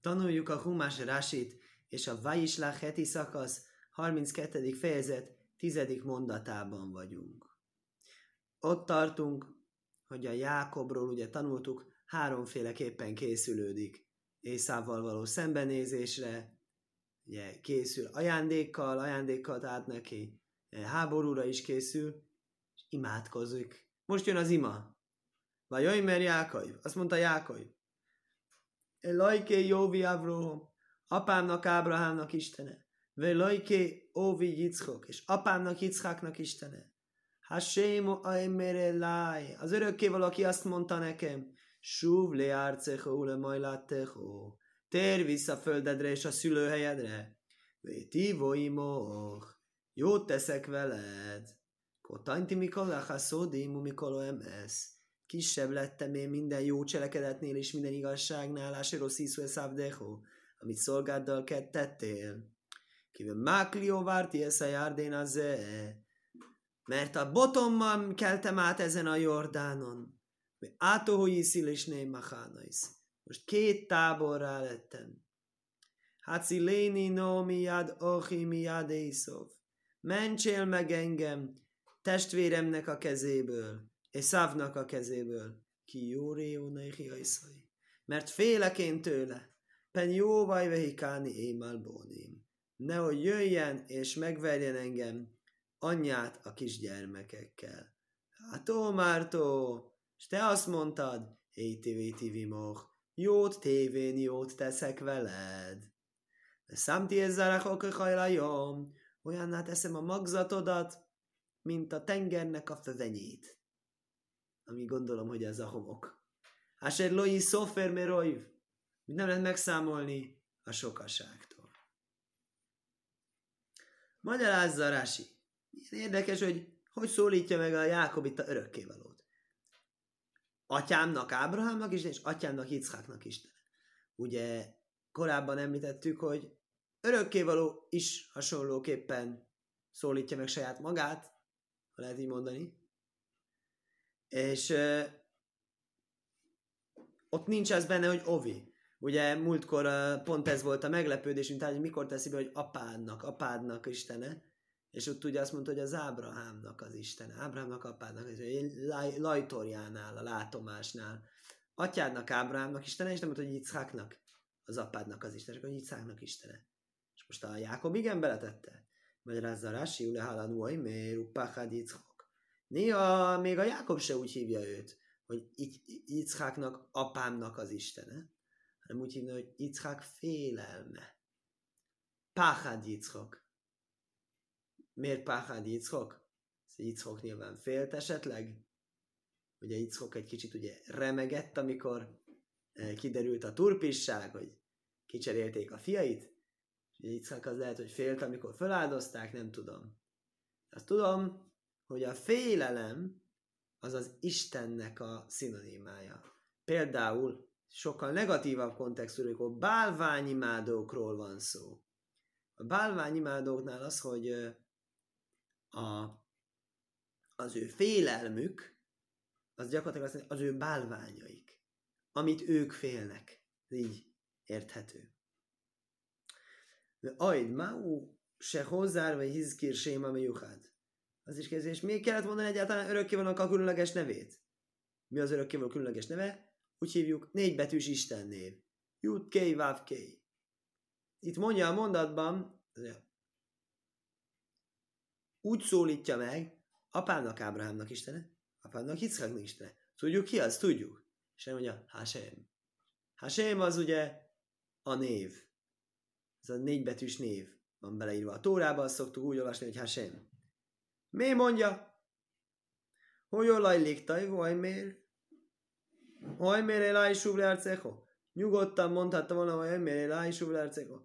Tanuljuk a Humás Rásit és a Vajislach heti szakasz 32. fejezet 10. mondatában vagyunk. Ott tartunk, hogy a Jákobról ugye tanultuk, háromféleképpen készülődik. Észával való szembenézésre, ugye készül ajándékkal, ajándékkal át neki, háborúra is készül, és imádkozik. Most jön az ima. Vagy jaj, mert Jákai. Azt mondta Jákai. Lajké Jóvi Avrohom, apámnak Ábrahámnak Istene. Ve Lajké Óvi Yitzchok, és apámnak Yitzchaknak Istene. Hashem Aimere Lai, az örökké valaki azt mondta nekem, Súv le árcecho le majlátecho, tér vissza földedre és a szülőhelyedre. Vétivo imoch, jót teszek veled. Kotanti mikor a szódimu mikor emes kisebb lettem én minden jó cselekedetnél és minden igazságnál, Asero Sziszue Szávdeho, amit szolgáddal tettél. Kivel Máklió várti ezt a járdén az mert a botommal keltem át ezen a Jordánon. Átohói is machanais. Most két táborrá lettem. Háci léni no miad ochi miad észov. Mentsél meg engem testvéremnek a kezéből és Szávnak a kezéből. Ki jó réónai Mert félek én tőle. Pen jó vaj vehikáni émál bónim. Nehogy jöjjen és megverjen engem anyját a kisgyermekekkel. Hát ó, Mártó, és te azt mondtad, éti vimoch, jót tévén jót teszek veled. Számti ezzel a olyanná teszem a magzatodat, mint a tengernek a fövenyét ami gondolom, hogy ez a homok. Asher loi szofer meroiv. Nem lehet megszámolni a sokaságtól. Magyarázza Rási. Érdekes, hogy hogy szólítja meg a Jákob itt a örökkévalót. Atyámnak Ábrahámnak is, és atyámnak Yitzháknak is. Ugye korábban említettük, hogy örökkévaló is hasonlóképpen szólítja meg saját magát, ha lehet így mondani. És uh, ott nincs ez benne, hogy Ovi. Ugye múltkor uh, pont ez volt a meglepődés, mint hogy mikor teszi be, hogy apádnak, apádnak istene, és ott ugye azt mondta, hogy az Ábrahámnak az Isten, Ábrahámnak apádnak, az laj, Lajtorjánál, a látomásnál. Atyádnak, Ábrahámnak Istene, és nem mondta, hogy Yitzháknak az apádnak az Isten, és akkor Yitzháknak Istene. És most a Jákob igen beletette. Magyarázza Rási, Ule Halan mert Upachad Yitzhak. Néha még a Jákob se úgy hívja őt, hogy Icháknak apámnak az istene, hanem úgy hívja, hogy Icchák félelme. Páhád Yitzchok. Miért Páhád Yitzchok? Yitzchok nyilván félt esetleg. Ugye Yitzchok egy kicsit ugye remegett, amikor eh, kiderült a turpisság, hogy kicserélték a fiait. Ugye Yitzchak az lehet, hogy félt, amikor feláldozták, nem tudom. Azt tudom, hogy a félelem az az Istennek a szinonimája. Például sokkal negatívabb kontextusról, bálványimádókról van szó. A bálványimádóknál az, hogy a, az ő félelmük, az gyakorlatilag az, az ő bálványaik, amit ők félnek. Ez így érthető. De ajd, máú se hozzár, vagy hizkir séma miuchad. Az is kérdés, miért kellett mondani egyáltalán örökkévalónak a különleges nevét? Mi az örökkévaló különleges neve? Úgy hívjuk négybetűs Isten név. Jut K. Vav K. Itt mondja a mondatban, úgy szólítja meg, apámnak Ábrahámnak Istene, apámnak Yitzhaknak Istene. Tudjuk ki az? Tudjuk. És nem mondja, Hashem. Hashem az ugye a név. Ez a négybetűs név van beleírva a Tórában, azt szoktuk úgy olvasni, hogy Hashem. Mi mondja? Hogy olaj taj, vaj mér? Vaj mér elaj suvlárcecho? Nyugodtan mondhatta volna, hogy mér elaj suvlárcecho.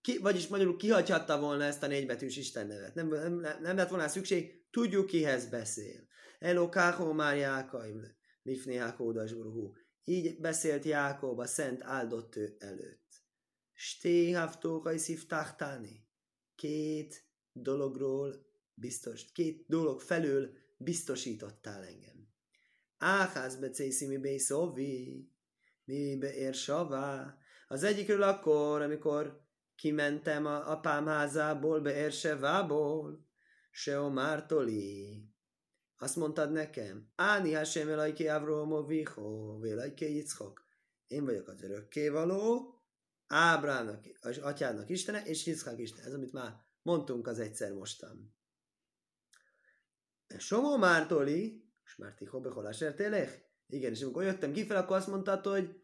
Ki, vagyis magyarul kihagyhatta volna ezt a négybetűs Isten nevet. Nem, nem, nem, lett volna szükség, tudjuk kihez beszél. Elokáho már Jákaim, Lifné Hákódasburhú. Így beszélt Jákob a szent áldott ő előtt. Sté haftókai szívtáhtáni. Két dologról biztos, két dolog felől biztosítottál engem. Áház becészi mi szóvi, mi beér savá, Az egyikről akkor, amikor kimentem a apám házából, Beersevából, Seomártoli. Azt mondtad nekem, Áni Hashem Elajki Avromo Viho, Vélajki Yitzchok. Én vagyok az örökkévaló, Ábrámnak, az atyának istene, és Yitzchak istene. Ez, amit már mondtunk az egyszer mostan. Somó Mártoli, és már tiho beholás Igen, és amikor jöttem kifel, akkor azt mondtad, hogy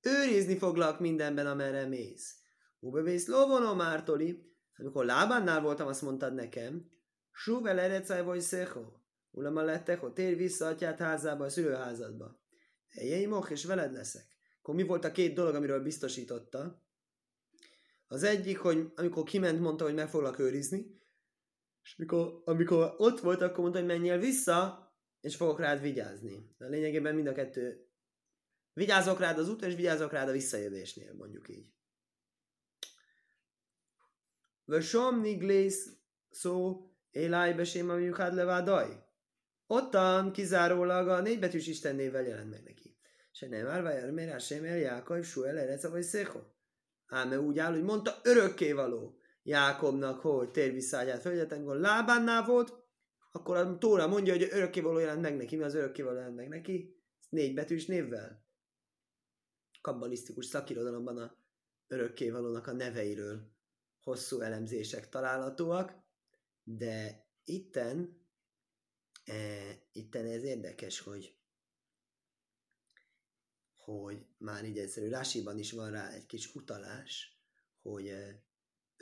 őrizni foglak mindenben, amerre mész. Ubevész lóvonom Mártoli, amikor lábánnál voltam, azt mondtad nekem, Suvel erecaj vagy szecho. Ulama lettek, hogy tér vissza atyát házába, a szülőházadba. Ejjei moch, és veled leszek. Akkor mi volt a két dolog, amiről biztosította? Az egyik, hogy amikor kiment, mondta, hogy meg foglak őrizni, és amikor, amikor ott volt, akkor mondta, hogy menjél vissza, és fogok rád vigyázni. De lényegében mind a kettő. Vigyázok rád az út, és vigyázok rád a visszajövésnél, mondjuk így. Vösom niglész szó éláj besém, ami levádaj. Ottan kizárólag a négybetűs Isten névvel jelent meg neki. Se nem már vajar, mert sem el Jákaj, Suel, Ereca vagy Szecho. Ám úgy áll, hogy mondta örökkévaló Jákobnak, hogy tér vissza ágyát földjet, amikor lábánnál volt, akkor a Tóra mondja, hogy örökkévaló jelent meg neki. Mi az örökkévaló jelent meg neki? Négy betűs névvel. Kabbalisztikus szakirodalomban a örökkévalónak a neveiről hosszú elemzések találhatóak, de itten, e, itten ez érdekes, hogy hogy már így egyszerű Rásiban is van rá egy kis utalás, hogy e,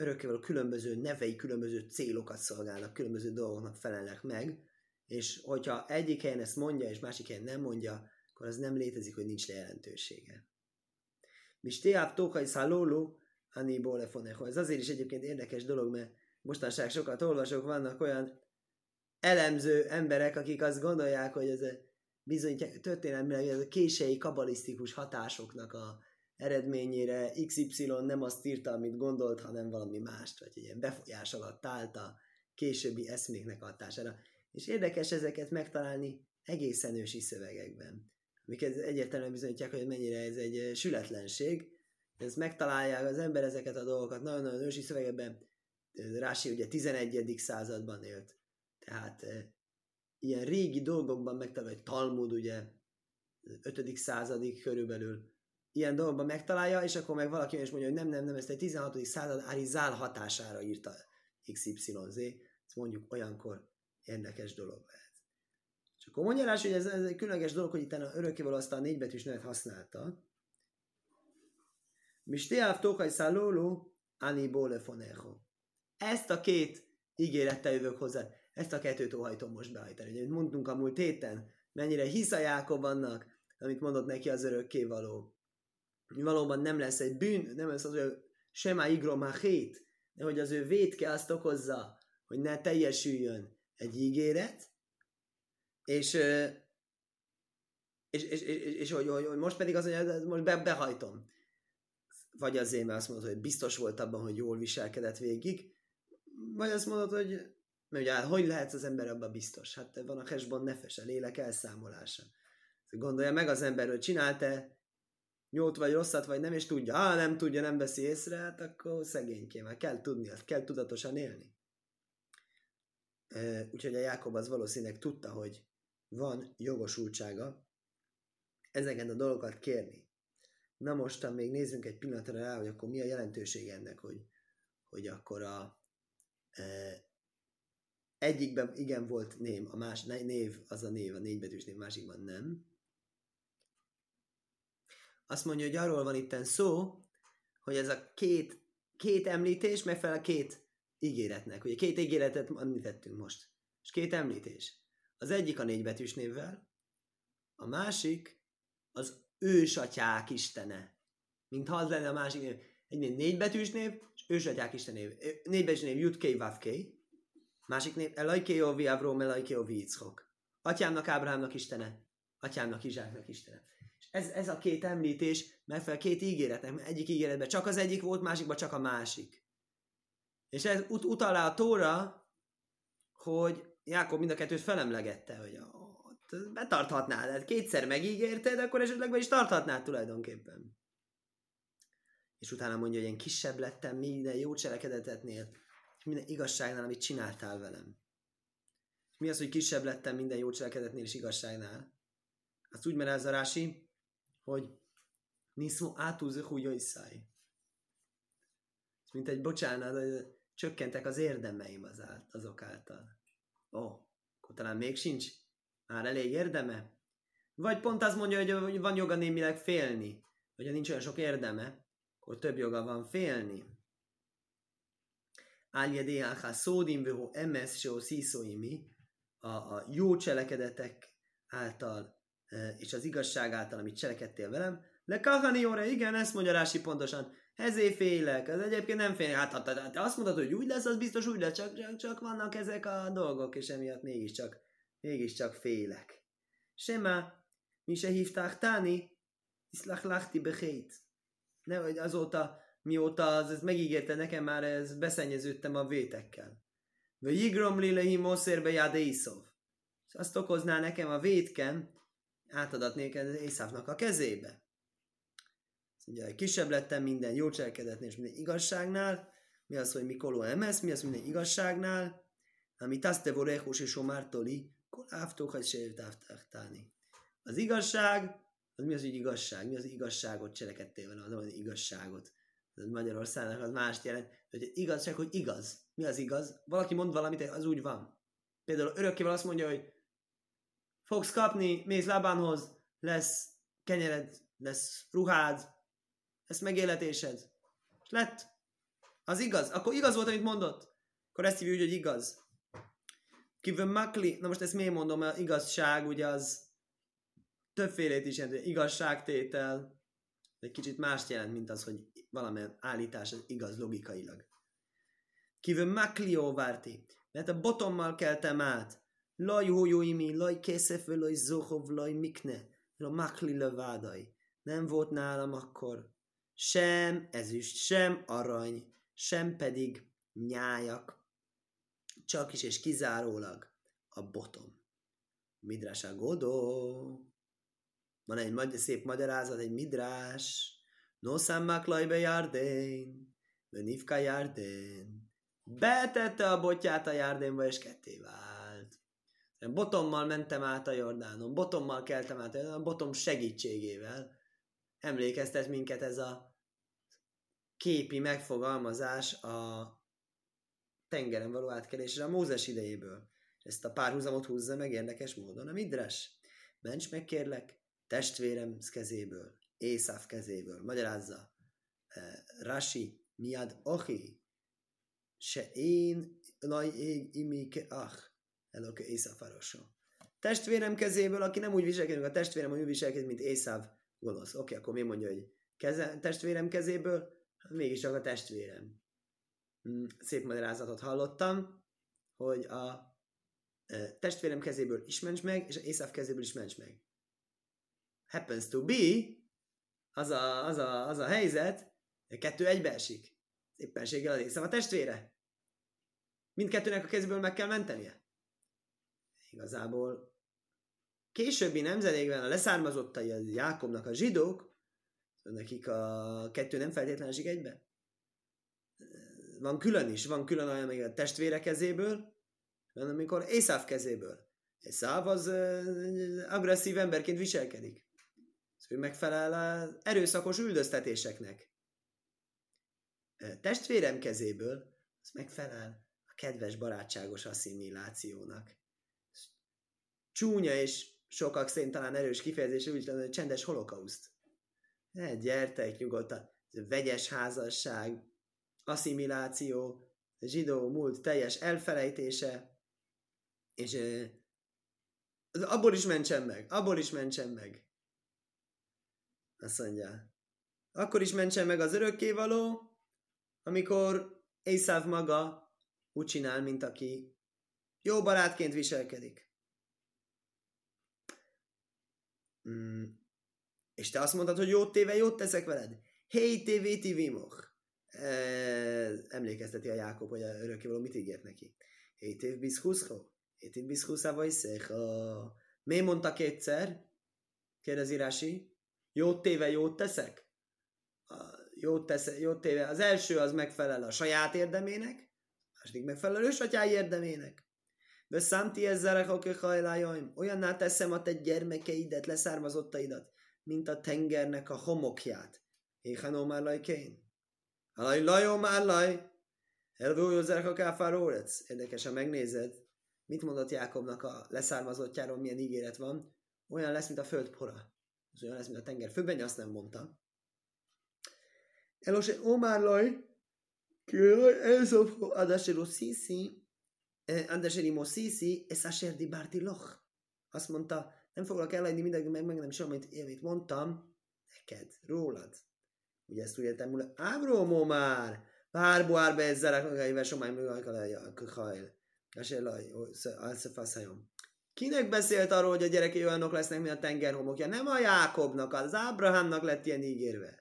örökkévaló különböző nevei, különböző célokat szolgálnak, különböző dolgoknak felelnek meg, és hogyha egyik helyen ezt mondja, és másik helyen nem mondja, akkor az nem létezik, hogy nincs jelentősége. Mistéáv tókai szálóló, Ani Bolefoneho. Ez azért is egyébként érdekes dolog, mert mostanság sokat olvasok, vannak olyan elemző emberek, akik azt gondolják, hogy ez a bizony történelmileg ez a kései kabalisztikus hatásoknak a eredményére XY nem azt írta, amit gondolt, hanem valami mást, vagy egy ilyen befolyás alatt állt a későbbi eszméknek hatására. És érdekes ezeket megtalálni egészen ősi szövegekben, amik egyértelműen bizonyítják, hogy mennyire ez egy sületlenség, ezt megtalálják az ember ezeket a dolgokat nagyon-nagyon ősi szövegekben. Rási ugye 11. században élt, tehát ilyen régi dolgokban megtalálja, hogy Talmud ugye 5. századig körülbelül ilyen dolgokban megtalálja, és akkor meg valaki is mondja, hogy nem, nem, nem, ezt egy 16. század Arizál hatására írta XYZ, ezt mondjuk olyankor érdekes dolog lehet. És akkor mondja rá, hogy ez, ez egy különleges dolog, hogy itt örökkévaló azt a négybetűs nevet használta, Mistéáv Tókai Szálóló, Ani Bólefonecho. Ezt a két ígérettel jövök hozzá. Ezt a kettőt óhajtom most beállítani. Ugye mondtunk a múlt héten, mennyire hisz a Jákob annak, amit mondott neki az örökkévaló. Valóban nem lesz egy bűn, nem lesz az, hogy semá igromachét, de hogy az ő vétke azt okozza, hogy ne teljesüljön egy ígéret, és, és, és, és, és, hogy, hogy, hogy most pedig az, hogy most be, behajtom vagy azért, mert azt mondod, hogy biztos volt abban, hogy jól viselkedett végig, vagy azt mondod, hogy mert ugye, hogy lehet az ember abban biztos? Hát van a hesban nefes, a lélek elszámolása. Gondolja meg az ember, hogy csinálta jót vagy rosszat, vagy nem, és tudja, ha nem tudja, nem veszi észre, hát akkor szegényké, mert kell tudni, kell tudatosan élni. Úgyhogy a Jákob az valószínűleg tudta, hogy van jogosultsága ezeket a dolgokat kérni. Na mostan még nézzünk egy pillanatra rá, hogy akkor mi a jelentőség ennek, hogy, hogy akkor a e, egyikben igen volt név, a más név az a név, a négybetűs név, másikban nem. Azt mondja, hogy arról van itten szó, hogy ez a két, két említés megfelel két ígéretnek. Ugye két ígéretet említettünk most. És két említés. Az egyik a négybetűs névvel, a másik az ősatyák istene. Mintha az lenne a másik név. Egy négybetűs név, és ősatyák isten név. Négybetűs név Jutkei Vavkei. Másik név Elajkei Ovi Avrom, Elajkei Ovi. Atyámnak Ábrahámnak istene, atyámnak Izsáknak istene. Ez, ez a két említés megfelel két ígéretnek. Egyik ígéretben csak az egyik volt, másikban csak a másik. És ez ut- utal a Tóra, hogy Jákob mind a kettőt felemlegette, hogy a, betarthatnád. Hát kétszer megígérted, akkor esetleg be is tarthatnád tulajdonképpen. és utána mondja, hogy én kisebb lettem minden jó cselekedetetnél, minden igazságnál, amit csináltál velem. Mi az, hogy kisebb lettem minden jó cselekedetnél és igazságnál? Azt úgy merázza Rási, hogy niszmo átúzok úgy száj. Mint egy bocsánat, csökkentek az érdemeim az ált, azok által. Ó, oh, akkor talán még sincs már elég érdeme? Vagy pont azt mondja, hogy van joga némileg félni, hogyha nincs olyan sok érdeme, akkor több joga van félni. Álja diáha szódim vöhó emes se a, a jó cselekedetek által és az igazság által, amit cselekedtél velem, le kahani óra, igen, ezt mondja Rási pontosan, ezért félek, az egyébként nem félek, hát, hát, hát azt mondod, hogy úgy lesz, az biztos úgy lesz, csak, csak, csak vannak ezek a dolgok, és emiatt mégiscsak, mégiscsak félek. Sema, mi se hívták táni, iszlach lachti behét. Ne, hogy azóta, mióta az, ez megígérte nekem, már ez beszennyeződtem a vétekkel. Vagy jigrom lilehi moszérbe jáde iszov. És azt okozná nekem a vétken, átadatnék Észávnak a kezébe. Ugye, kisebb lettem minden jó cselekedetnél és minden igazságnál. Mi az, hogy Mikoló emesz, mi az, hogy minden igazságnál. Amit azt te vorechos és omártoli, kol áftók, sértávtáni. Az igazság, az mi az, hogy igazság? Mi az igazságot cselekedtél vele, az, az igazságot. Ez Magyarországnak az mást jelent, hogy igazság, hogy igaz. Mi az igaz? Valaki mond valamit, az úgy van. Például örökkével azt mondja, hogy fogsz kapni, mész lábánhoz, lesz kenyered, lesz ruhád, lesz megéletésed. És lett. Az igaz. Akkor igaz volt, amit mondott. Akkor ezt hívjuk, hogy igaz. Kívül makli, na most ezt miért mondom, mert igazság ugye az többfélét is jelent, igazságtétel, egy kicsit mást jelent, mint az, hogy valamilyen állítás az igaz logikailag. Kívül maklió várti, mert a botommal keltem át, laj hójóimi, laj készef, laj zohov, laj mikne, a makli lövádai. Nem volt nálam akkor sem ezüst, sem arany, sem pedig nyájak, csak is és kizárólag a botom. Midrás godó. Van egy magy- szép magyarázat, egy midrás. No számmak lajbe járdén, benivka járdén. Betette a botját a járdénba, és ketté vált. Botommal mentem át a Jordánon, botommal keltem át a botom segítségével. Emlékeztet minket ez a képi megfogalmazás a tengeren való átkelésre a Mózes idejéből. Ezt a párhuzamot húzza meg érdekes módon a Midras. Ments meg kérlek, testvérem kezéből, Észáv kezéből. Magyarázza. Uh, Rashi, miad ochi, se én laj ég imi ke ach, eloke Észáv arosó. Testvérem kezéből, aki nem úgy viselkedik, a testvérem úgy viselkedik, mint Észáv gonosz. Oké, akkor mi mondja, hogy keze, testvérem kezéből, mégis csak a testvérem. Hmm, szép magyarázatot hallottam, hogy a testvérem kezéből is ments meg, és Észáv kezéből is ments meg happens to be, az a, az a, az a helyzet, kettő egybeesik. Éppenséggel az észre a testvére. Mindkettőnek a kezből meg kell mentenie. Igazából későbbi nemzedékben a leszármazottai a Jákobnak a zsidók, nekik a kettő nem feltétlenül esik egybe. Van külön is, van külön olyan, még a testvére kezéből, van amikor Észáv kezéből. Észáv az agresszív emberként viselkedik ő megfelel az erőszakos üldöztetéseknek. Testvérem kezéből az megfelel a kedves barátságos asszimilációnak. Csúnya és sokak szerint talán erős kifejezés úgy hogy csendes holokauszt. Ne, gyertek nyugodtan. Vegyes házasság, asszimiláció, zsidó múlt teljes elfelejtése, és abból is mentsen meg, abból is mentsen meg. Azt mondja, akkor is mentsen meg az örökkévaló, amikor Észáv maga úgy csinál, mint aki jó barátként viselkedik. Mm. És te azt mondtad, hogy jót téve, jót teszek veled? Hey, tévé, tivimoch. Emlékezteti a Jákob, hogy a örökkévaló mit ígért neki. Hey, tév biszkuszho. Hey, tév biszkuszha vagy Miért mondta kétszer? Kérdezi Rási jót téve jót teszek? jót, tesz, jót téve. Az első az megfelel a saját érdemének, a második megfelel ősatyái érdemének. Beszánti ezzel a hajlájaim, olyanná teszem a te gyermekeidet, leszármazottaidat, mint a tengernek a homokját. Éhanó már lajkén. Alaj lajó már laj. Elvújó a káfárórec. Érdekes, ha megnézed, mit mondott Jákobnak a leszármazottjáról, milyen ígéret van. Olyan lesz, mint a föld pora. Az olyan lesz, mint a tenger főben, azt nem mondta. Elose Omar laj, Elzofro adasero sisi, adaseri mo sisi, es asher di barti loch. Azt mondta, nem foglak elhagyni mindenki, meg, meg nem is amit, amit mondtam, neked, rólad. Ugye ezt úgy értem, hogy Ábró már, Párbo árbe ezzel a kagaivel somány művelkalja, kajl. Esélaj, alszefaszajom. Kinek beszélt arról, hogy a gyerekei olyanok lesznek, mint a tengerhomokja? Nem a Jákobnak, az Ábrahámnak lett ilyen ígérve.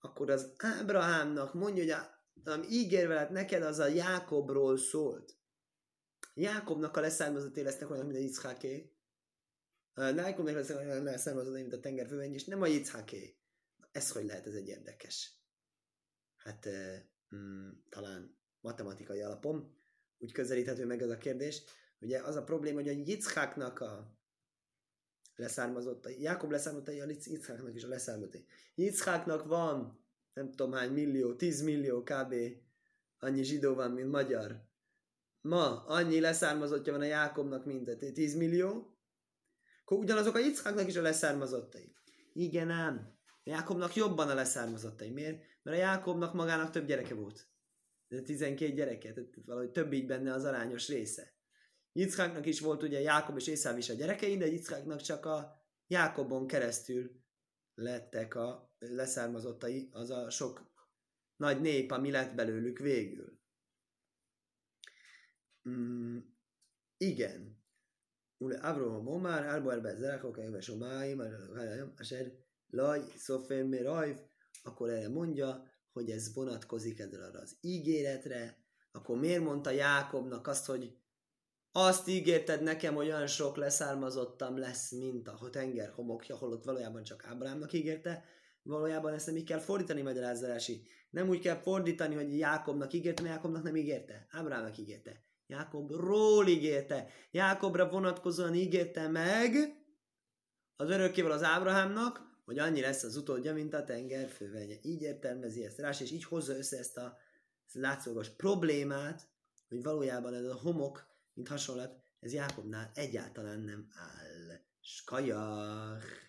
Akkor az Ábrahámnak mondja, hogy a, a ígérve lett neked, az a Jákobról szólt. Jákobnak a leszármazoté lesznek olyan, mint a Yitzhaké. Jákobnak lesznek olyan leszármazoté, mint a tengerfővenny, és nem a Yitzhaké. Ez hogy lehet, ez egy érdekes. Hát mm, talán matematikai alapon úgy közelíthető meg ez a kérdés. Ugye az a probléma, hogy a Yitzháknak a leszármazottai, Jákob leszármazottai, a Yitzháknak is a leszármazottai. Yitzháknak van nem tudom hány millió, 10 millió kb. annyi zsidó van, mint magyar. Ma annyi leszármazottja van a Jákobnak, mint a 10 millió, akkor ugyanazok a Yitzháknak is a leszármazottai. Igen ám, a Jákobnak jobban a leszármazottai. Miért? Mert a Jákobnak magának több gyereke volt. De 12 gyereke, tehát valahogy több így benne az arányos része. Yitzháknak is volt ugye Jákob és Észáv is a gyerekei, de Yitzháknak csak a Jákobon keresztül lettek a leszármazottai, az a sok nagy nép, ami lett belőlük végül. Mm, igen. Ule Avraham Omar, Arbo Erbe Zerakok, Eves Omáim, Asher Laj, Szofén Rajv, akkor erre mondja, hogy ez vonatkozik erre az ígéretre, akkor miért mondta Jákobnak azt, hogy azt ígérted nekem, hogy olyan sok leszármazottam lesz, mint a tenger homokja, holott valójában csak Ábrámnak ígérte, valójában ezt nem így kell fordítani magyarázási. Nem úgy kell fordítani, hogy Jákobnak ígérte, mert Jákobnak nem ígérte. Ábrámnak ígérte. Jákobról ígérte. Jákobra vonatkozóan ígérte meg az örökkével az Ábrahámnak, hogy annyi lesz az utódja, mint a tenger fővenye. Így értelmezi ezt rá, és így hozza össze ezt a, ezt látszólagos problémát, hogy valójában ez a homok, mint hasonlat, ez Jákobnál egyáltalán nem áll. Skajach!